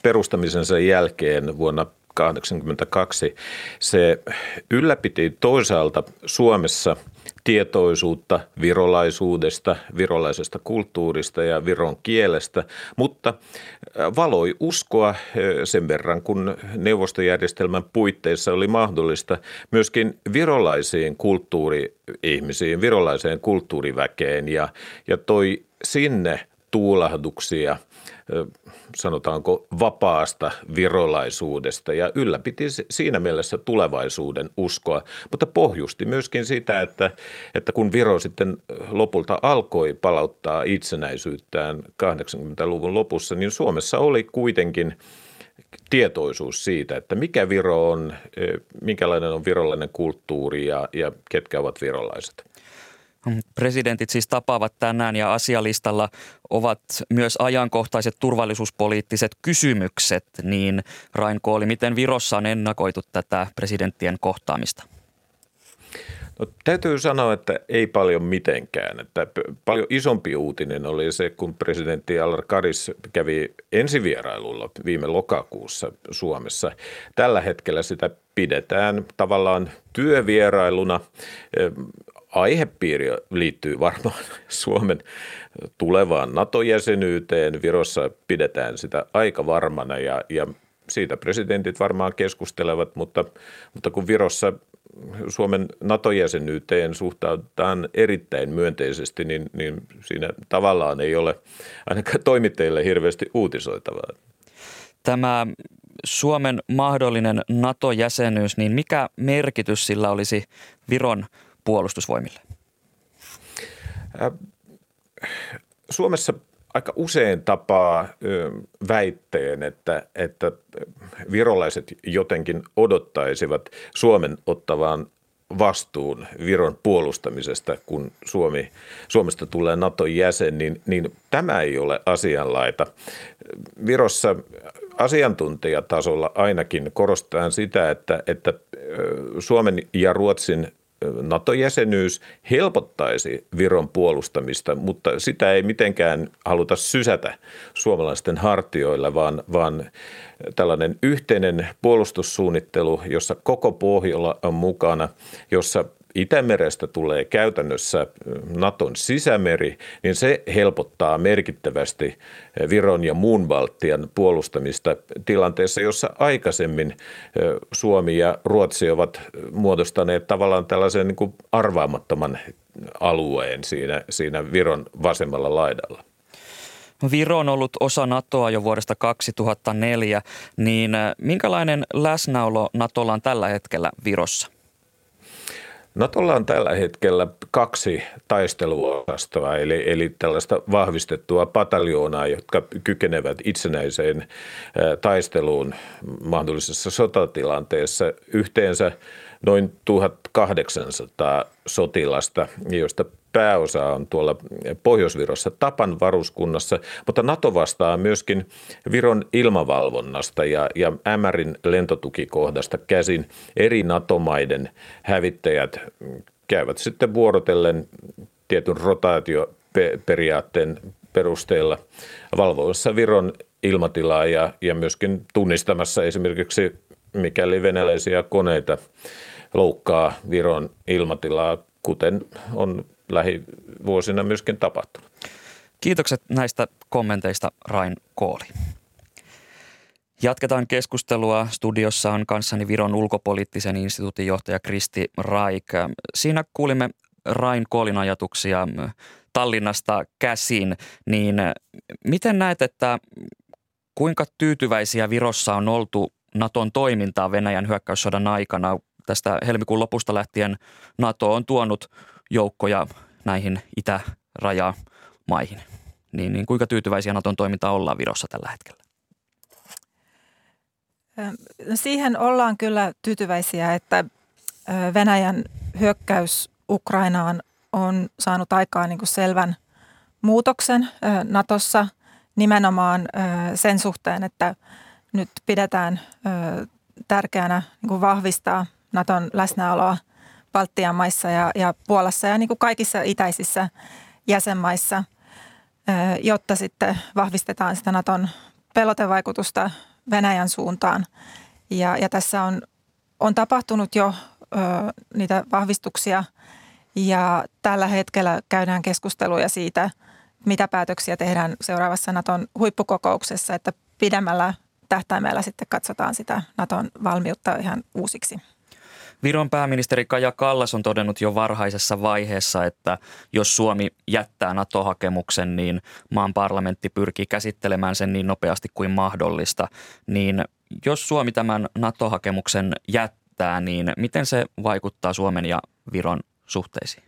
Perustamisensa jälkeen vuonna 1982. Se ylläpiti toisaalta Suomessa tietoisuutta virolaisuudesta, virolaisesta kulttuurista ja viron kielestä, mutta valoi uskoa sen verran, kun neuvostojärjestelmän puitteissa oli mahdollista myöskin virolaisiin kulttuuri-ihmisiin, virolaiseen kulttuuriväkeen ja, ja toi sinne tuulahduksia – sanotaanko vapaasta virolaisuudesta ja ylläpiti siinä mielessä tulevaisuuden uskoa, mutta pohjusti myöskin sitä, että, että kun Viro sitten lopulta alkoi palauttaa itsenäisyyttään 80-luvun lopussa, niin Suomessa oli kuitenkin tietoisuus siitä, että mikä Viro on, minkälainen on virolainen kulttuuri ja, ja ketkä ovat virolaiset. Presidentit siis tapaavat tänään ja asialistalla ovat myös ajankohtaiset turvallisuuspoliittiset kysymykset, niin Rain Kooli, miten Virossa on ennakoitu tätä presidenttien kohtaamista? No, täytyy sanoa, että ei paljon mitenkään. Että paljon isompi uutinen oli se, kun presidentti Alar Karis kävi ensivierailulla viime lokakuussa Suomessa. Tällä hetkellä sitä pidetään tavallaan työvierailuna aihepiiri liittyy varmaan Suomen tulevaan NATO-jäsenyyteen. Virossa pidetään sitä aika varmana ja, ja siitä presidentit varmaan keskustelevat, mutta, mutta kun Virossa Suomen NATO-jäsenyyteen suhtaudutaan erittäin myönteisesti, niin, niin siinä tavallaan ei ole ainakaan toimittajille hirveästi uutisoitavaa. Tämä Suomen mahdollinen NATO-jäsenyys, niin mikä merkitys sillä olisi Viron puolustusvoimille? Suomessa aika usein tapaa väitteen, että, että virolaiset jotenkin odottaisivat Suomen ottavaan vastuun Viron puolustamisesta, kun Suomi, Suomesta tulee Naton jäsen, niin, niin tämä ei ole asianlaita. Virossa asiantuntijatasolla ainakin korostetaan sitä, että, että Suomen ja Ruotsin NATO-jäsenyys helpottaisi Viron puolustamista, mutta sitä ei mitenkään haluta sysätä suomalaisten hartioilla, vaan, vaan tällainen yhteinen puolustussuunnittelu, jossa koko Pohjola on mukana, jossa Itämerestä tulee käytännössä Naton sisämeri, niin se helpottaa merkittävästi Viron ja muun Baltian puolustamista tilanteessa, jossa aikaisemmin Suomi ja Ruotsi ovat muodostaneet tavallaan tällaisen niin kuin arvaamattoman alueen siinä, siinä Viron vasemmalla laidalla. Viro on ollut osa NATOa jo vuodesta 2004, niin minkälainen läsnäolo NATOlla on tällä hetkellä Virossa? Natolla on tällä hetkellä kaksi taisteluosastoa, eli, eli tällaista vahvistettua pataljoonaa, jotka kykenevät itsenäiseen taisteluun mahdollisessa sotatilanteessa. Yhteensä noin 1800 sotilasta, joista pääosa on tuolla Pohjois-Virossa Tapan varuskunnassa, mutta NATO vastaa myöskin Viron ilmavalvonnasta ja, ja Ämärin lentotukikohdasta käsin. Eri NATO-maiden hävittäjät käyvät sitten vuorotellen tietyn rotaatioperiaatteen perusteella valvoissa Viron ilmatilaa ja, ja myöskin tunnistamassa esimerkiksi mikäli venäläisiä koneita loukkaa Viron ilmatilaa, kuten on lähivuosina myöskin tapahtunut. Kiitokset näistä kommenteista Rain Kooli. Jatketaan keskustelua. Studiossa on kanssani Viron ulkopoliittisen instituutin johtaja Kristi Raik. Siinä kuulimme Rain Koolin ajatuksia Tallinnasta käsin, niin miten näet, että kuinka tyytyväisiä Virossa on oltu Naton toimintaa Venäjän hyökkäyssodan aikana? Tästä helmikuun lopusta lähtien Nato on tuonut joukkoja näihin itärajamaihin. Niin, niin kuinka tyytyväisiä Naton toimintaa ollaan Virossa tällä hetkellä? No siihen ollaan kyllä tyytyväisiä, että Venäjän hyökkäys Ukrainaan on saanut aikaan niin kuin selvän muutoksen Natossa nimenomaan sen suhteen, että nyt pidetään tärkeänä niin vahvistaa Naton läsnäoloa Baltian maissa ja, ja Puolassa ja niin kuin kaikissa itäisissä jäsenmaissa, jotta sitten vahvistetaan sitä Naton pelotevaikutusta Venäjän suuntaan. Ja, ja tässä on, on tapahtunut jo ö, niitä vahvistuksia ja tällä hetkellä käydään keskusteluja siitä, mitä päätöksiä tehdään seuraavassa Naton huippukokouksessa, että pidemmällä tähtäimellä sitten katsotaan sitä Naton valmiutta ihan uusiksi. Viron pääministeri Kaja Kallas on todennut jo varhaisessa vaiheessa, että jos Suomi jättää NATO-hakemuksen, niin maan parlamentti pyrkii käsittelemään sen niin nopeasti kuin mahdollista. Niin jos Suomi tämän NATO-hakemuksen jättää, niin miten se vaikuttaa Suomen ja Viron suhteisiin?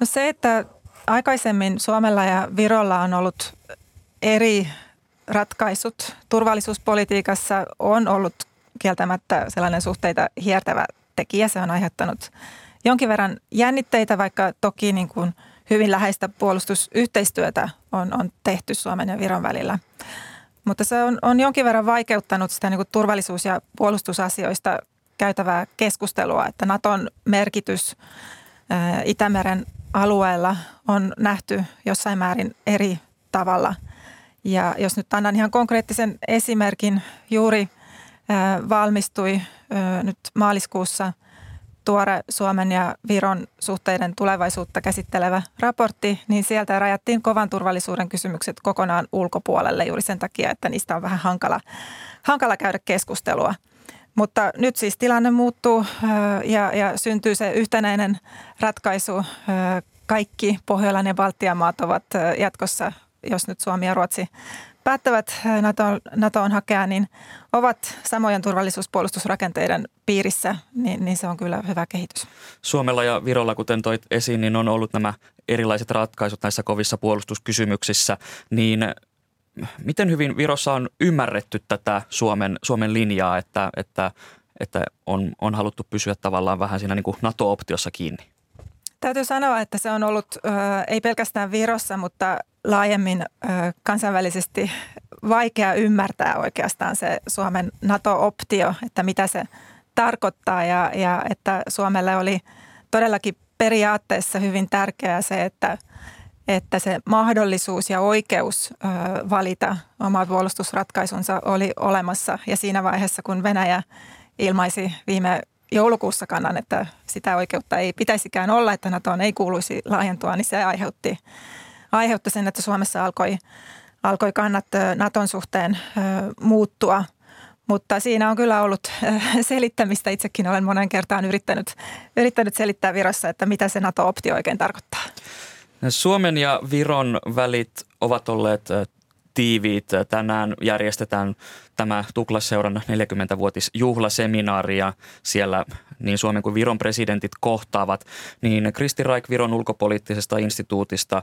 No se, että aikaisemmin Suomella ja Virolla on ollut eri ratkaisut turvallisuuspolitiikassa on ollut kieltämättä sellainen suhteita hiertävä tekijä. Se on aiheuttanut jonkin verran jännitteitä, vaikka toki niin kuin hyvin läheistä puolustusyhteistyötä on, on tehty Suomen ja Viron välillä. Mutta se on, on jonkin verran vaikeuttanut sitä niin kuin turvallisuus- ja puolustusasioista käytävää keskustelua, että Naton merkitys Itämeren alueella on nähty jossain määrin eri tavalla. Ja jos nyt annan ihan konkreettisen esimerkin, juuri – valmistui nyt maaliskuussa tuore Suomen ja Viron suhteiden tulevaisuutta käsittelevä raportti, niin sieltä rajattiin kovan turvallisuuden kysymykset kokonaan ulkopuolelle juuri sen takia, että niistä on vähän hankala, hankala käydä keskustelua. Mutta nyt siis tilanne muuttuu ja, ja syntyy se yhtenäinen ratkaisu. Kaikki Pohjolan ja Baltian maat ovat jatkossa, jos nyt Suomi ja Ruotsi päättävät NATOon, NATOon hakea, niin ovat samojen turvallisuuspuolustusrakenteiden piirissä, niin, niin se on kyllä hyvä kehitys. Suomella ja Virolla, kuten toit esiin, niin on ollut nämä erilaiset ratkaisut näissä kovissa puolustuskysymyksissä, niin miten hyvin Virossa on ymmärretty tätä Suomen, Suomen linjaa, että, että, että on, on haluttu pysyä tavallaan vähän siinä niin kuin NATO-optiossa kiinni? Täytyy sanoa, että se on ollut ei pelkästään Virossa, mutta laajemmin kansainvälisesti vaikea ymmärtää oikeastaan se Suomen NATO-optio, että mitä se tarkoittaa ja, ja että Suomelle oli todellakin periaatteessa hyvin tärkeää se, että, että se mahdollisuus ja oikeus valita oma puolustusratkaisunsa oli olemassa. Ja siinä vaiheessa, kun Venäjä ilmaisi viime joulukuussa kannan, että sitä oikeutta ei pitäisikään olla, että NATOon ei kuuluisi laajentua, niin se aiheutti, aiheutti sen, että Suomessa alkoi, alkoi kannat Naton suhteen muuttua. Mutta siinä on kyllä ollut selittämistä. Itsekin olen monen kertaan yrittänyt, yrittänyt selittää Virossa, että mitä se NATO-optio oikein tarkoittaa. Suomen ja Viron välit ovat olleet tiiviit. Tänään järjestetään tämä Tuklasseuran 40-vuotisjuhlaseminaari ja siellä niin Suomen kuin Viron presidentit kohtaavat. Niin Kristi Raik Viron ulkopoliittisesta instituutista,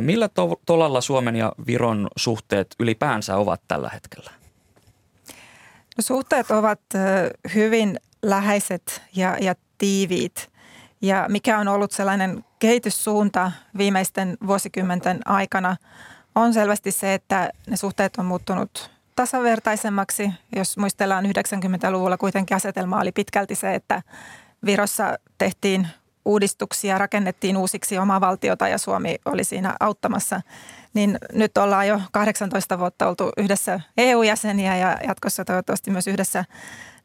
millä to- tolalla Suomen ja Viron suhteet ylipäänsä ovat tällä hetkellä? No, suhteet ovat hyvin läheiset ja, ja tiiviit. Ja mikä on ollut sellainen kehityssuunta viimeisten vuosikymmenten aikana, on selvästi se, että ne suhteet on muuttunut tasavertaisemmaksi. Jos muistellaan 90-luvulla kuitenkin asetelma oli pitkälti se, että Virossa tehtiin uudistuksia, rakennettiin uusiksi omaa valtiota ja Suomi oli siinä auttamassa. Niin nyt ollaan jo 18 vuotta oltu yhdessä EU-jäseniä ja jatkossa toivottavasti myös yhdessä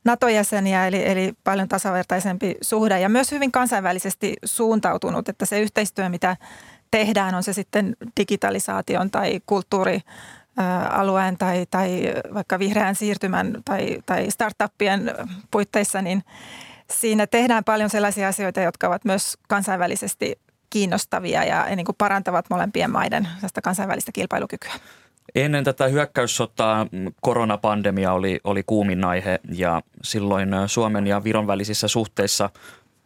NATO-jäseniä, eli, eli paljon tasavertaisempi suhde ja myös hyvin kansainvälisesti suuntautunut, että se yhteistyö, mitä tehdään, on se sitten digitalisaation tai kulttuuri alueen tai, tai vaikka vihreän siirtymän tai, tai startuppien puitteissa, niin siinä tehdään paljon sellaisia asioita, jotka ovat myös kansainvälisesti kiinnostavia ja, niin kuin parantavat molempien maiden kansainvälistä kilpailukykyä. Ennen tätä hyökkäyssotaa koronapandemia oli, oli kuumin aihe ja silloin Suomen ja Viron välisissä suhteissa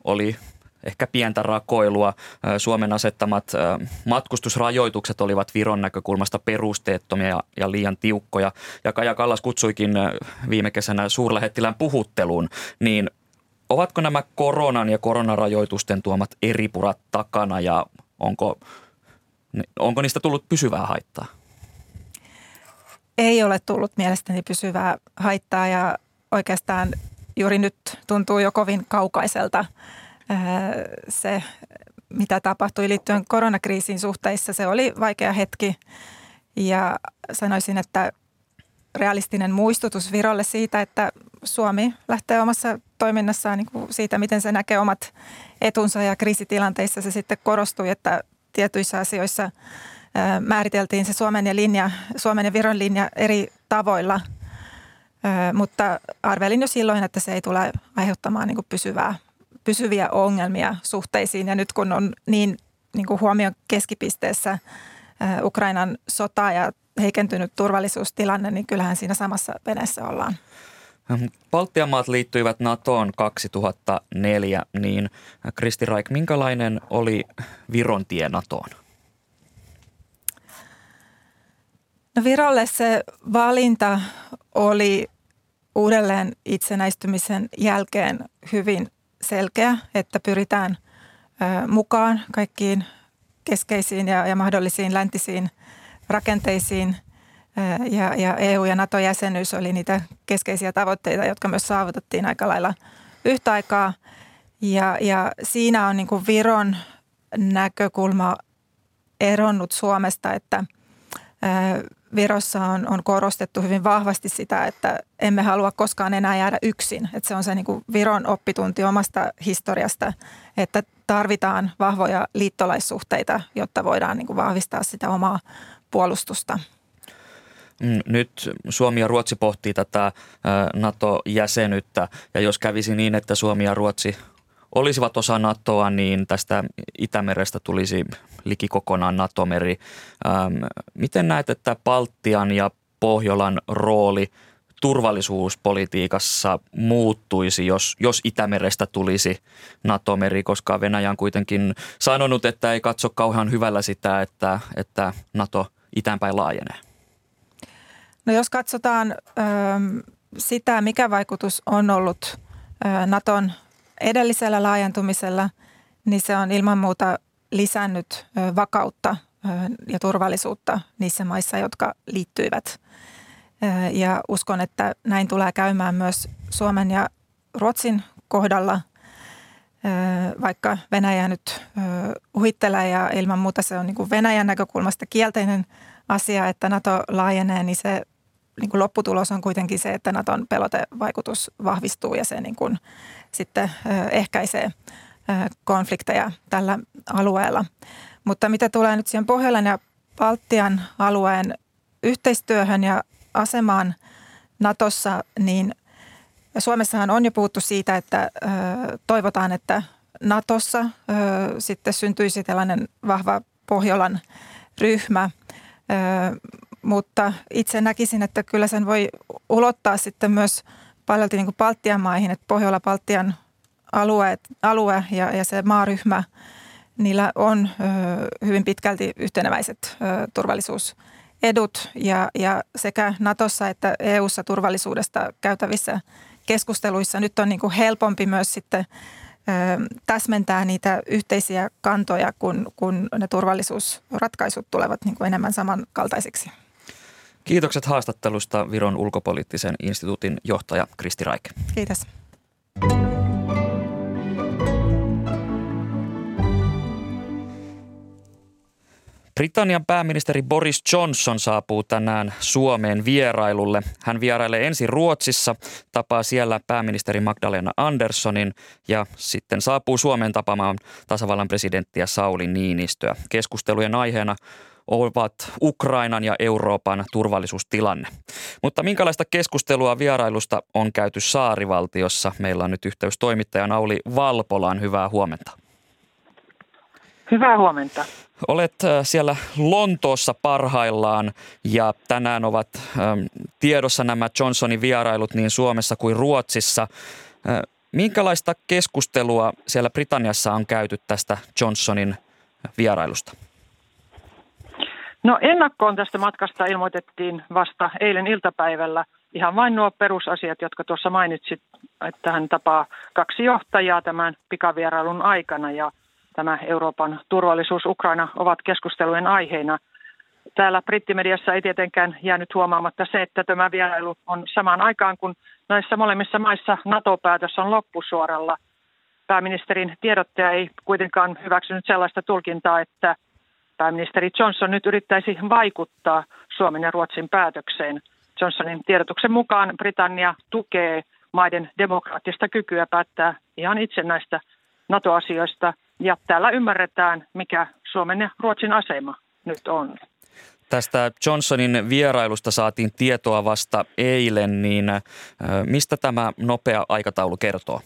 oli ehkä pientä rakoilua. Suomen asettamat matkustusrajoitukset olivat Viron näkökulmasta perusteettomia ja, ja liian tiukkoja. Ja Kaja Kallas kutsuikin viime kesänä suurlähettilään puhutteluun, niin ovatko nämä koronan ja koronarajoitusten tuomat eripurat takana ja onko, onko niistä tullut pysyvää haittaa? Ei ole tullut mielestäni pysyvää haittaa ja oikeastaan juuri nyt tuntuu jo kovin kaukaiselta se, mitä tapahtui liittyen koronakriisin suhteissa. Se oli vaikea hetki ja sanoisin, että realistinen muistutus Virolle siitä, että Suomi lähtee omassa toiminnassaan niin kuin siitä, miten se näkee omat etunsa ja kriisitilanteissa se sitten korostui, että tietyissä asioissa määriteltiin se Suomen ja, linja, Suomen ja Viron linja eri tavoilla, mutta arvelin jo silloin, että se ei tule aiheuttamaan niin pysyvää, pysyviä ongelmia suhteisiin. Ja nyt kun on niin, niin kuin huomion keskipisteessä Ukrainan sota ja heikentynyt turvallisuustilanne, niin kyllähän siinä samassa veneessä ollaan. Baltian maat liittyivät NATOon 2004, niin Kristi Raik, minkälainen oli Viron tie NATOon? No Virolle se valinta oli uudelleen itsenäistymisen jälkeen hyvin selkeä, että pyritään mukaan kaikkiin keskeisiin ja, ja mahdollisiin läntisiin rakenteisiin. Ja, ja EU- ja NATO-jäsenyys oli niitä keskeisiä tavoitteita, jotka myös saavutettiin aika lailla yhtä aikaa. Ja, ja siinä on niin Viron näkökulma eronnut Suomesta, että Virossa on, on korostettu hyvin vahvasti sitä, että emme halua koskaan enää jäädä yksin. Että se on se niin kuin Viron oppitunti omasta historiasta, että tarvitaan vahvoja liittolaissuhteita, jotta voidaan niin kuin vahvistaa sitä omaa puolustusta. Mm, nyt Suomi ja Ruotsi pohtii tätä NATO-jäsenyyttä ja jos kävisi niin, että Suomi ja Ruotsi olisivat osa NATOa, niin tästä Itämerestä tulisi liki kokonaan NATO-meri. Ähm, miten näet, että Baltian ja Pohjolan rooli turvallisuuspolitiikassa muuttuisi, jos, jos Itämerestä tulisi NATO-meri, koska Venäjä on kuitenkin sanonut, että ei katso kauhean hyvällä sitä, että, että NATO itäänpäin laajenee? No jos katsotaan ö, sitä, mikä vaikutus on ollut ö, Naton edellisellä laajentumisella, niin se on ilman muuta lisännyt vakautta ja turvallisuutta niissä maissa, jotka liittyivät. Ja uskon, että näin tulee käymään myös Suomen ja Ruotsin kohdalla, vaikka Venäjä nyt uhittelee ja ilman muuta se on niin Venäjän näkökulmasta kielteinen asia, että NATO laajenee, niin se niin kuin lopputulos on kuitenkin se, että Naton pelotevaikutus vahvistuu ja se niin kuin sitten ehkäisee konflikteja tällä alueella. Mutta mitä tulee nyt siihen Pohjolan ja Baltian alueen yhteistyöhön ja asemaan Natossa, niin Suomessahan on jo puhuttu siitä, että toivotaan, että Natossa sitten syntyisi tällainen vahva Pohjolan ryhmä. mutta itse näkisin, että kyllä sen voi ulottaa sitten myös paljon niin kuin Baltian maihin, että Pohjola-Baltian alue, alue ja, ja se maaryhmä, niillä on ö, hyvin pitkälti yhteneväiset ö, turvallisuusedut ja, ja sekä Natossa että EUssa turvallisuudesta käytävissä keskusteluissa nyt on niin kuin helpompi myös sitten täsmentää niitä yhteisiä kantoja, kun, kun ne turvallisuusratkaisut tulevat niin kuin enemmän samankaltaisiksi. Kiitokset haastattelusta Viron ulkopoliittisen instituutin johtaja Kristi Raike. Kiitos. Britannian pääministeri Boris Johnson saapuu tänään Suomeen vierailulle. Hän vierailee ensin Ruotsissa, tapaa siellä pääministeri Magdalena Anderssonin ja sitten saapuu Suomeen tapaamaan tasavallan presidenttiä Sauli Niinistöä. Keskustelujen aiheena ovat Ukrainan ja Euroopan turvallisuustilanne. Mutta minkälaista keskustelua vierailusta on käyty saarivaltiossa? Meillä on nyt yhteys toimittaja Nauli Valpolaan. Hyvää huomenta. Hyvää huomenta. Olet äh, siellä Lontoossa parhaillaan ja tänään ovat ähm, tiedossa nämä Johnsonin vierailut niin Suomessa kuin Ruotsissa. Äh, minkälaista keskustelua siellä Britanniassa on käyty tästä Johnsonin vierailusta? No ennakkoon tästä matkasta ilmoitettiin vasta eilen iltapäivällä ihan vain nuo perusasiat, jotka tuossa mainitsit, että hän tapaa kaksi johtajaa tämän pikavierailun aikana ja – tämä Euroopan turvallisuus Ukraina ovat keskustelujen aiheina. Täällä brittimediassa ei tietenkään jäänyt huomaamatta se, että tämä vierailu on samaan aikaan, kun näissä molemmissa maissa NATO-päätös on loppusuoralla. Pääministerin tiedottaja ei kuitenkaan hyväksynyt sellaista tulkintaa, että pääministeri Johnson nyt yrittäisi vaikuttaa Suomen ja Ruotsin päätökseen. Johnsonin tiedotuksen mukaan Britannia tukee maiden demokraattista kykyä päättää ihan itse näistä NATO-asioista ja täällä ymmärretään, mikä Suomen ja Ruotsin asema nyt on. Tästä Johnsonin vierailusta saatiin tietoa vasta eilen, niin mistä tämä nopea aikataulu kertoo?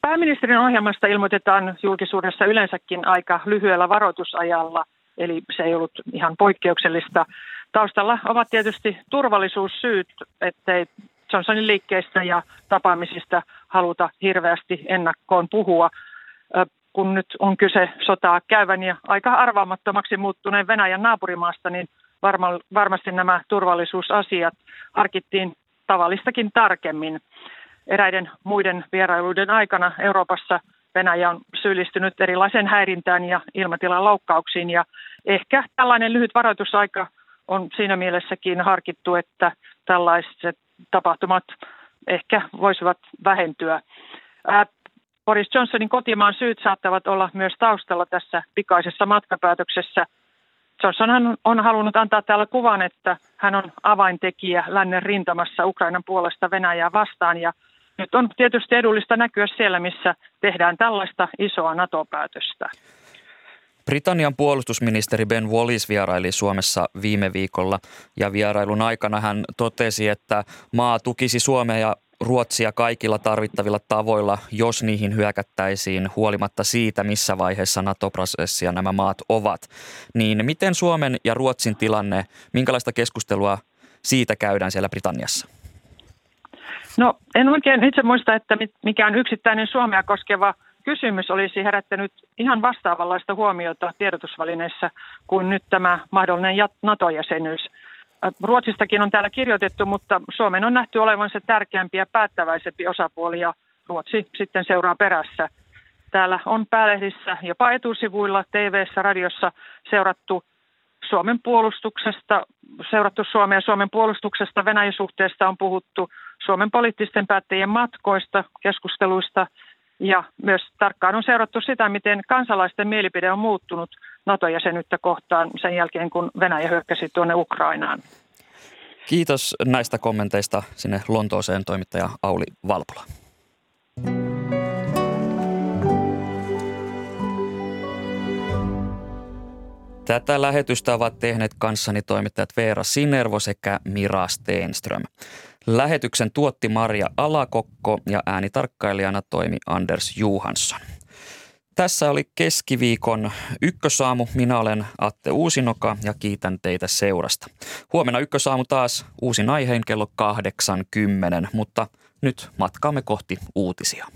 Pääministerin ohjelmasta ilmoitetaan julkisuudessa yleensäkin aika lyhyellä varoitusajalla, eli se ei ollut ihan poikkeuksellista. Taustalla ovat tietysti turvallisuussyyt, ettei Johnsonin liikkeistä ja tapaamisista haluta hirveästi ennakkoon puhua, kun nyt on kyse sotaa käyvän ja aika arvaamattomaksi muuttuneen Venäjän naapurimaasta, niin varma, varmasti nämä turvallisuusasiat harkittiin tavallistakin tarkemmin. Eräiden muiden vierailuiden aikana Euroopassa Venäjä on syyllistynyt erilaiseen häirintään ja ilmatilan loukkauksiin ja ehkä tällainen lyhyt varoitusaika on siinä mielessäkin harkittu, että tällaiset tapahtumat ehkä voisivat vähentyä. Boris Johnsonin kotimaan syyt saattavat olla myös taustalla tässä pikaisessa matkapäätöksessä. Johnson on halunnut antaa täällä kuvan, että hän on avaintekijä lännen rintamassa Ukrainan puolesta Venäjää vastaan ja nyt on tietysti edullista näkyä siellä, missä tehdään tällaista isoa NATO-päätöstä. Britannian puolustusministeri Ben Wallis vieraili Suomessa viime viikolla ja vierailun aikana hän totesi, että maa tukisi Suomea ja Ruotsia kaikilla tarvittavilla tavoilla, jos niihin hyökättäisiin huolimatta siitä, missä vaiheessa NATO-prosessia nämä maat ovat. Niin miten Suomen ja Ruotsin tilanne, minkälaista keskustelua siitä käydään siellä Britanniassa? No en oikein itse muista, että mikään yksittäinen Suomea koskeva kysymys olisi herättänyt ihan vastaavanlaista huomiota tiedotusvälineissä kuin nyt tämä mahdollinen NATO-jäsenyys. Ruotsistakin on täällä kirjoitettu, mutta Suomen on nähty olevan se tärkeämpi ja päättäväisempi osapuoli ja Ruotsi sitten seuraa perässä. Täällä on päälehdissä, jopa etusivuilla, TV-ssä, radiossa seurattu Suomen puolustuksesta, seurattu Suomea Suomen puolustuksesta, Venäjän suhteesta on puhuttu, Suomen poliittisten päättäjien matkoista, keskusteluista ja myös tarkkaan on seurattu sitä, miten kansalaisten mielipide on muuttunut NATO-jäsenyyttä kohtaan sen jälkeen, kun Venäjä hyökkäsi tuonne Ukrainaan. Kiitos näistä kommenteista sinne Lontooseen toimittaja Auli Valpola. Tätä lähetystä ovat tehneet kanssani toimittajat Veera Sinervo sekä Mira Steenström. Lähetyksen tuotti Maria Alakokko ja äänitarkkailijana toimi Anders Johansson. Tässä oli keskiviikon ykkösaamu. Minä olen Atte Uusinoka ja kiitän teitä seurasta. Huomenna ykkösaamu taas uusin aiheen kello 80, mutta nyt matkaamme kohti uutisia.